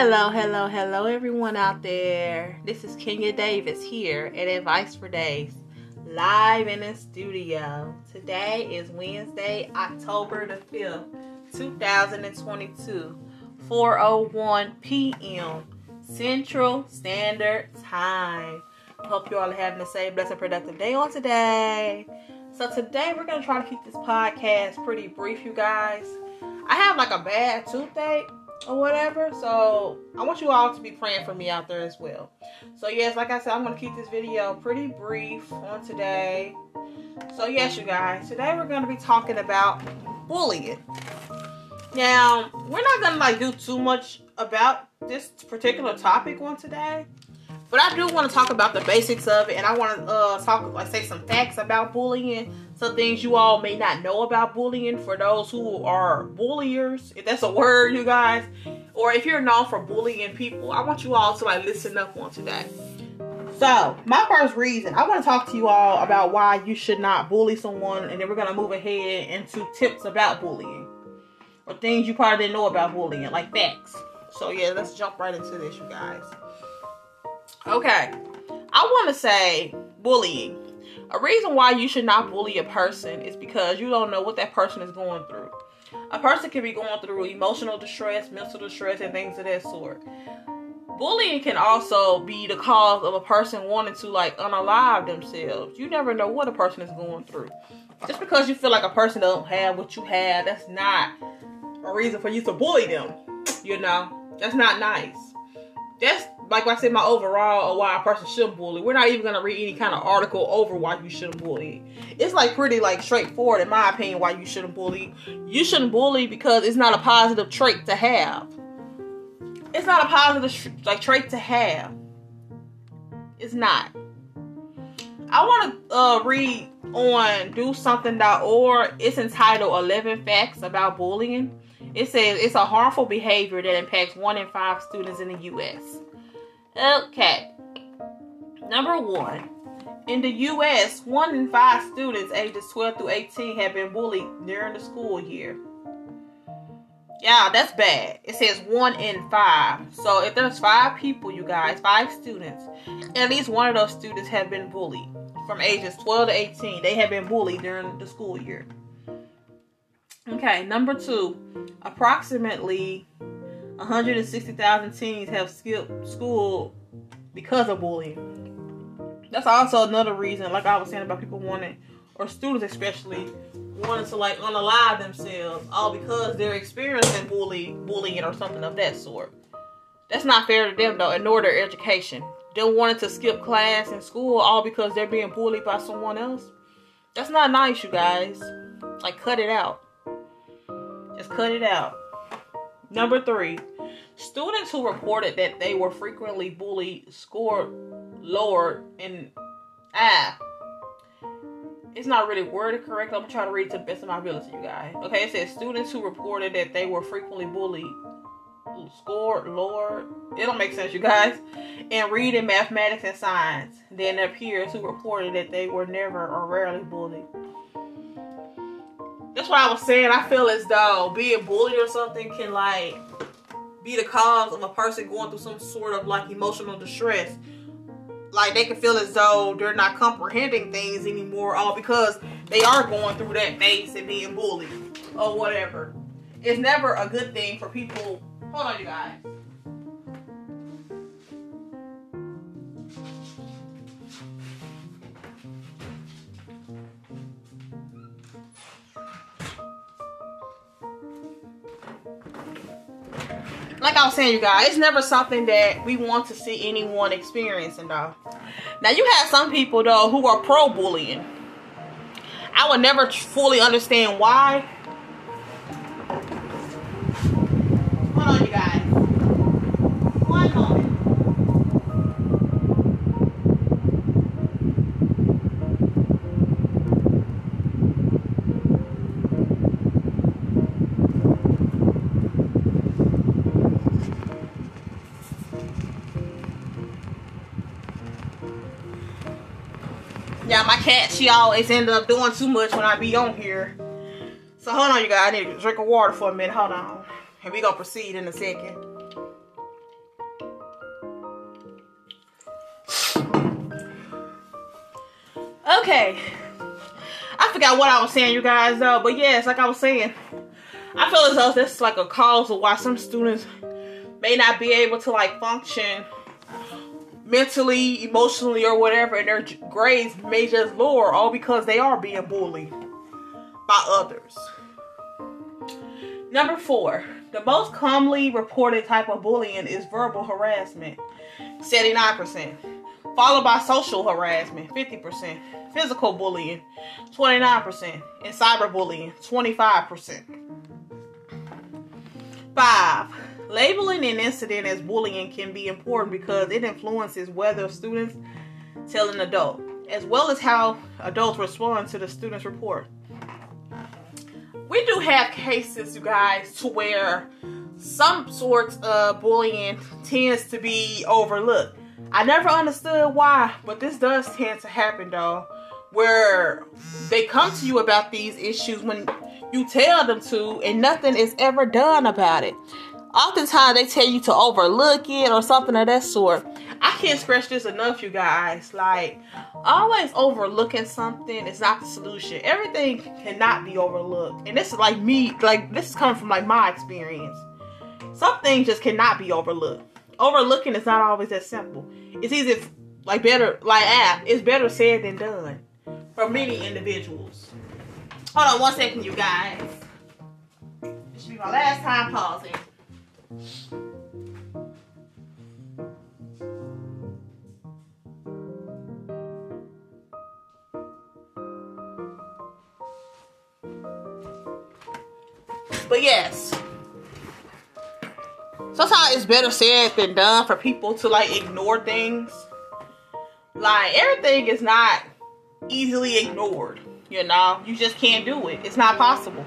Hello, hello, hello, everyone out there. This is Kenya Davis here at Advice for Days, live in the studio. Today is Wednesday, October the 5th, 2022, 4:01 p.m. Central Standard Time. Hope you all are having a safe, blessed, and productive day on today. So today we're gonna try to keep this podcast pretty brief, you guys. I have like a bad toothache or whatever. So I want you all to be praying for me out there as well. So yes, like I said, I'm gonna keep this video pretty brief on today. So yes, you guys, today we're gonna be talking about bullying. Now, we're not gonna like do too much about this particular topic on today. But I do want to talk about the basics of it, and I want to uh, talk, like, say some facts about bullying, some things you all may not know about bullying for those who are bulliers, if that's a word, you guys, or if you're known for bullying people. I want you all to like listen up on today. So, my first reason, I want to talk to you all about why you should not bully someone, and then we're gonna move ahead into tips about bullying or things you probably didn't know about bullying, like facts. So yeah, let's jump right into this, you guys. Okay. I want to say bullying. A reason why you should not bully a person is because you don't know what that person is going through. A person can be going through emotional distress, mental distress, and things of that sort. Bullying can also be the cause of a person wanting to like unalive themselves. You never know what a person is going through. Just because you feel like a person don't have what you have, that's not a reason for you to bully them. You know, that's not nice. That's like I said, my overall why a person shouldn't bully. We're not even gonna read any kind of article over why you shouldn't bully. It's like pretty like straightforward in my opinion why you shouldn't bully. You shouldn't bully because it's not a positive trait to have. It's not a positive like trait to have. It's not. I want to uh, read on DoSomething.org. It's entitled 11 Facts About Bullying. It says it's a harmful behavior that impacts one in five students in the U.S. Okay. Number one. In the U.S., one in five students ages 12 through 18 have been bullied during the school year. Yeah, that's bad. It says one in five. So if there's five people, you guys, five students, at least one of those students have been bullied from ages 12 to 18. They have been bullied during the school year. Okay, number two, approximately 160,000 teens have skipped school because of bullying. That's also another reason, like I was saying about people wanting, or students especially, wanting to like unalive themselves, all because they're experiencing bully, bullying or something of that sort. That's not fair to them though, nor their education. Them wanting to skip class in school all because they're being bullied by someone else. That's not nice, you guys. Like, cut it out. Just cut it out. Number three, students who reported that they were frequently bullied scored lower in ah. It's not really worded correct. I'm trying to read to the best of my ability, you guys. Okay, it says students who reported that they were frequently bullied scored lower. It don't make sense, you guys. In reading, mathematics, and science than their peers who reported that they were never or rarely bullied. That's what I was saying. I feel as though being bullied or something can like be the cause of a person going through some sort of like emotional distress. Like they can feel as though they're not comprehending things anymore, all because they are going through that phase and being bullied or whatever. It's never a good thing for people. Hold on, you guys. Like I was saying, you guys, it's never something that we want to see anyone experiencing, though. Now, you have some people, though, who are pro bullying. I would never fully understand why cat, she always end up doing too much when I be on here. So hold on, you guys. I need to drink of water for a minute. Hold on. And we gonna proceed in a second. Okay. I forgot what I was saying, you guys, though. But yes, like I was saying, I feel as though this is like a cause of why some students may not be able to like function mentally, emotionally, or whatever, and their grades may just lower all because they are being bullied by others. Number four, the most commonly reported type of bullying is verbal harassment, 79%, followed by social harassment, 50%, physical bullying, 29%, and cyberbullying, 25%. Five, labeling an incident as bullying can be important because it influences whether students tell an adult, as well as how adults respond to the student's report we do have cases, you guys, to where some sorts of bullying tends to be overlooked. I never understood why, but this does tend to happen though, where they come to you about these issues when you tell them to, and nothing is ever done about it. Oftentimes, they tell you to overlook it or something of that sort. I can't stress this enough, you guys. Like, always overlooking something is not the solution. Everything cannot be overlooked. And this is like me, like, this is coming from like my experience. Some things just cannot be overlooked. Overlooking is not always that simple. It's easy, like, better, like, ah, it's better said than done for many individuals. Hold on one second, you guys. This should be my last time pausing. But yes, sometimes it's better said than done for people to like ignore things. Like everything is not easily ignored, you know. You just can't do it. It's not possible.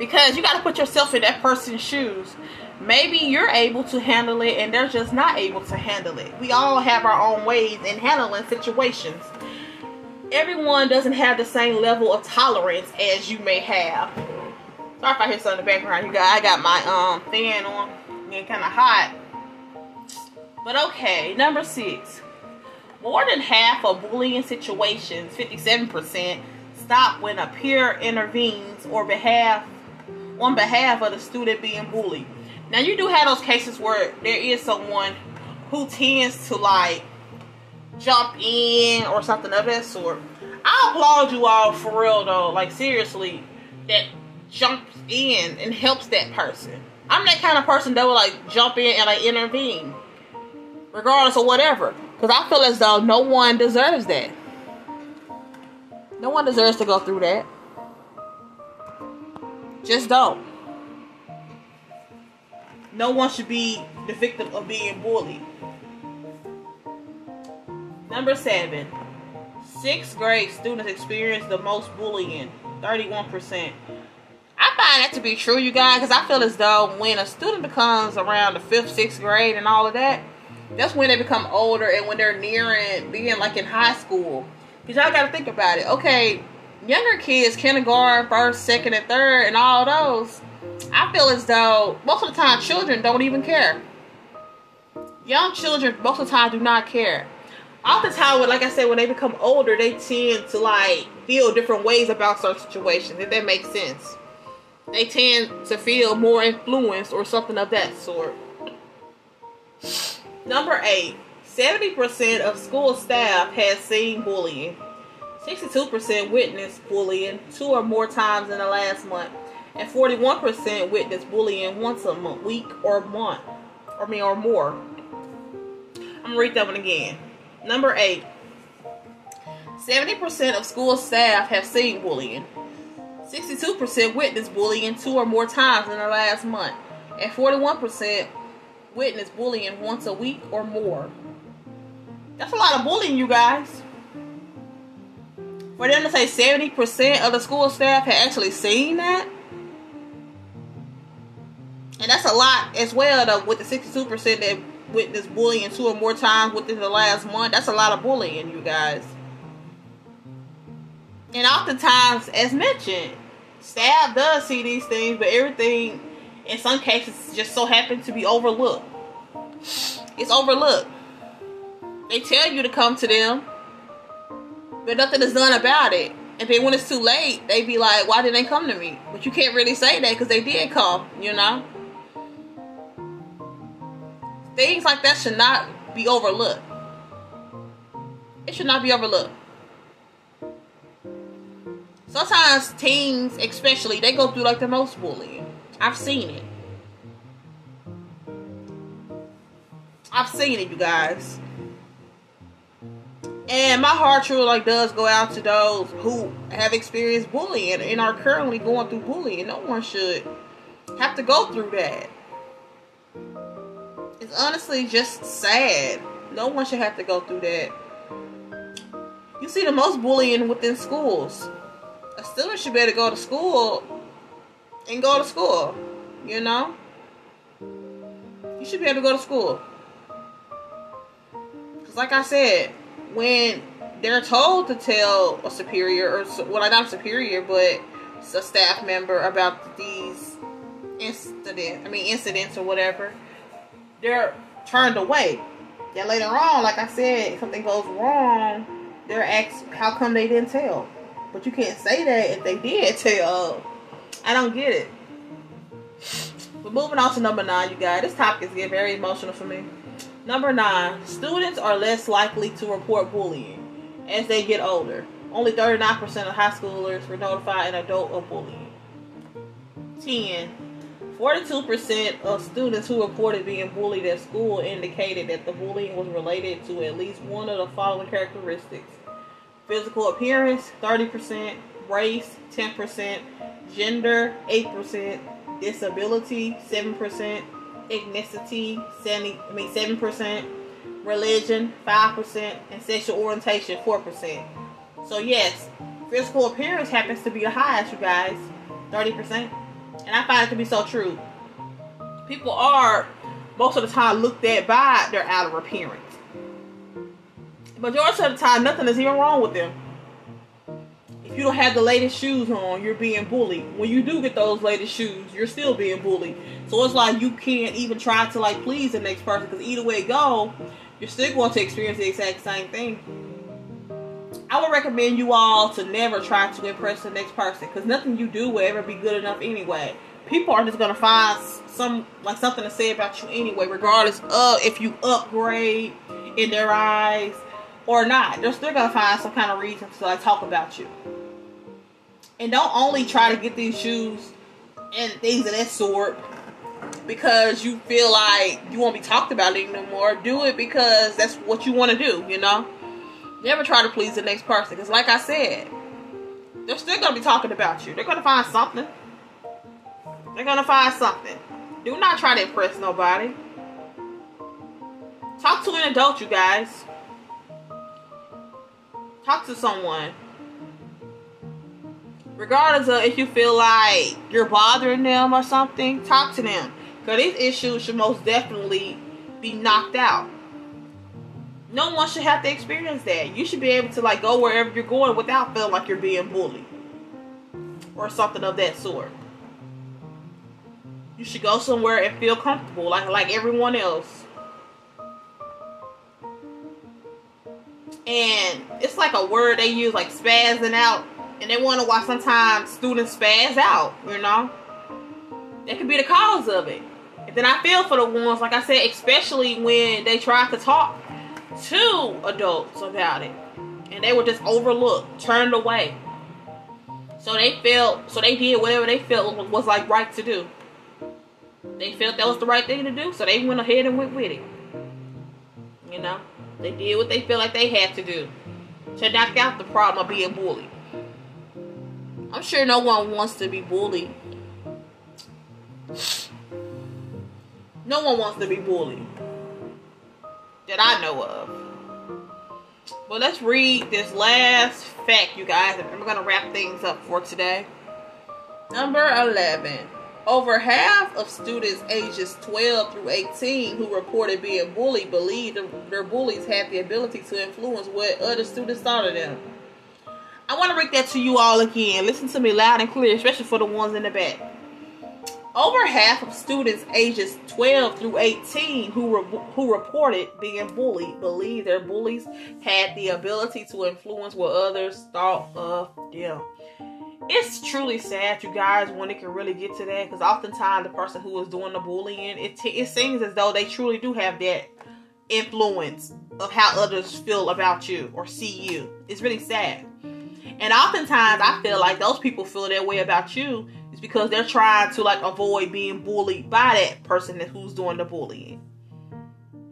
Because you got to put yourself in that person's shoes. Maybe you're able to handle it and they're just not able to handle it. We all have our own ways in handling situations. Everyone doesn't have the same level of tolerance as you may have. Sorry if I hear something in the background. You got I got my um fan on. Getting kind of hot. But okay, number six. More than half of bullying situations, 57%, stop when a peer intervenes or behalf on behalf of the student being bullied. Now you do have those cases where there is someone who tends to like jump in or something of that sort. I applaud you all for real though, like seriously, that jumps in and helps that person. I'm that kind of person that will like jump in and like intervene, regardless of whatever. Because I feel as though no one deserves that. No one deserves to go through that. Just don't. No one should be the victim of being bullied. Number seven. Sixth grade students experience the most bullying, 31% I find that to be true, you guys, because I feel as though when a student becomes around the fifth, sixth grade and all of that, that's when they become older and when they're nearing being like in high school. Because y'all got to think about it. Okay, younger kids, kindergarten, first, second, and third, and all those, I feel as though most of the time children don't even care. Young children, most of the time, do not care. Oftentimes, like I said, when they become older, they tend to like feel different ways about certain situations, if that makes sense they tend to feel more influenced or something of that sort. Number eight, 70% of school staff has seen bullying. 62% witnessed bullying two or more times in the last month. And 41% witnessed bullying once a month, week or month. Or or more. I'm gonna read that one again. Number eight. 70% of school staff have seen bullying. 62% witnessed bullying two or more times in the last month, and 41% witnessed bullying once a week or more. That's a lot of bullying, you guys. For them to say 70% of the school staff had actually seen that, and that's a lot as well, though, with the 62% that witnessed bullying two or more times within the last month. That's a lot of bullying, you guys. And oftentimes, as mentioned, staff does see these things, but everything in some cases just so happens to be overlooked. It's overlooked. They tell you to come to them. But nothing is done about it. And then when it's too late, they be like, "Why didn't they come to me?" But you can't really say that because they did come. You know, things like that should not be overlooked. It should not be overlooked. Sometimes teens, especially, they go through like the most bullying. I've seen it. I've seen it, you guys. And my heart truly like does go out to those who have experienced bullying and are currently going through bullying. No one should have to go through that. It's honestly just sad. No one should have to go through that. You see the most bullying within schools. A student should be able to go to school and go to school. You know? You should be able to go to school. Because, like I said, when they're told to tell a superior, or well, not superior, but a staff member about these incidents, I mean, incidents or whatever, they're turned away. Then later on, like I said, if something goes wrong, they're asked, how come they didn't tell? But you can't say that if they did tell. I don't get it. But moving on to number nine, you guys. This topic is getting very emotional for me. Number nine, students are less likely to report bullying as they get older. Only 39% of high schoolers were notified an adult of bullying. 10. 42% of students who reported being bullied at school indicated that the bullying was related to at least one of the following characteristics physical appearance, 30%, race, 10%, gender, 8%, disability, 7%, ethnicity, 70, I mean 7%, religion, 5%, and sexual orientation, 4%. So yes, physical appearance happens to be the highest, you guys, 30%. And I find it to be so true. People are, most of the time, looked at by their outer appearance. Majority of the time, nothing is even wrong with them you don't have the latest shoes on, you're being bullied. When you do get those latest shoes, you're still being bullied. So it's like you can't even try to like please the next person because either way go, you're still going to experience the exact same thing. I would recommend you all to never try to impress the next person because nothing you do will ever be good enough anyway. People are just gonna find some like something to say about you anyway, regardless of if you upgrade in their eyes or not. They're still gonna find some kind of reason to like talk about you. And don't only try to get these shoes and things of that sort because you feel like you won't be talked about anymore. Do it because that's what you want to do, you know? Never try to please the next person because, like I said, they're still going to be talking about you. They're going to find something. They're going to find something. Do not try to impress nobody. Talk to an adult, you guys. Talk to someone regardless of if you feel like you're bothering them or something, talk to them. Because these issues should most definitely be knocked out. No one should have to experience that. You should be able to like go wherever you're going without feeling like you're being bullied. Or something of that sort. You should go somewhere and feel comfortable like like everyone else. And it's like a word they use like spazzing out and they wonder why sometimes students spaz out, you know? That could be the cause of it. And then I feel for the ones, like I said, especially when they try to talk to adults about it. And they were just overlooked, turned away. So they felt, so they did whatever they felt was like right to do. They felt that was the right thing to do, so they went ahead and went with it. You know, they did what they felt like they had to do to knock out the problem of being bullied. I'm sure no one wants to be bullied. No one wants to be bullied. That I know of. Well, let's read this last fact, you guys. I'm going to wrap things up for today. Number 11. Over half of students ages 12 through 18 who reported being bullied believe their bullies had the ability to influence what other students thought of them. I want to read that to you all again. Listen to me loud and clear, especially for the ones in the back. over half of students ages 12 through 18 who re- who reported being bullied believe their bullies had the ability to influence what others thought of them. It's truly sad, you guys, when it can really get to that. Because oftentimes, the person who is doing the bullying, it t- it seems as though they truly do have that influence of how others feel about you or see you. It's really sad. And oftentimes, I feel like those people feel that way about you is because they're trying to like avoid being bullied by that person that who's doing the bullying.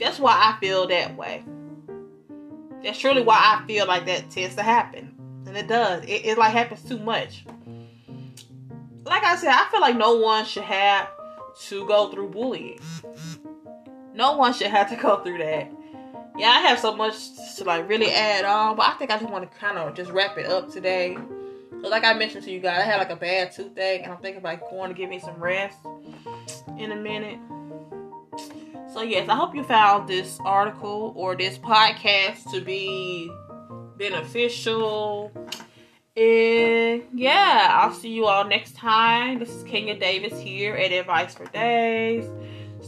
That's why I feel that way. That's truly why I feel like that tends to happen, and it does. It, it like happens too much. Like I said, I feel like no one should have to go through bullying. No one should have to go through that. Yeah, I have so much to like really add on, but I think I just want to kind of just wrap it up today. So like I mentioned to you guys, I had like a bad toothache, and I'm thinking about going to give me some rest in a minute. So yes, I hope you found this article or this podcast to be beneficial. And yeah, I'll see you all next time. This is Kenya Davis here at Advice for Days.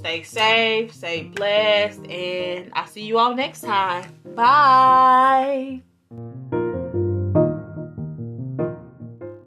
Stay safe, stay blessed, and I'll see you all next time. Bye.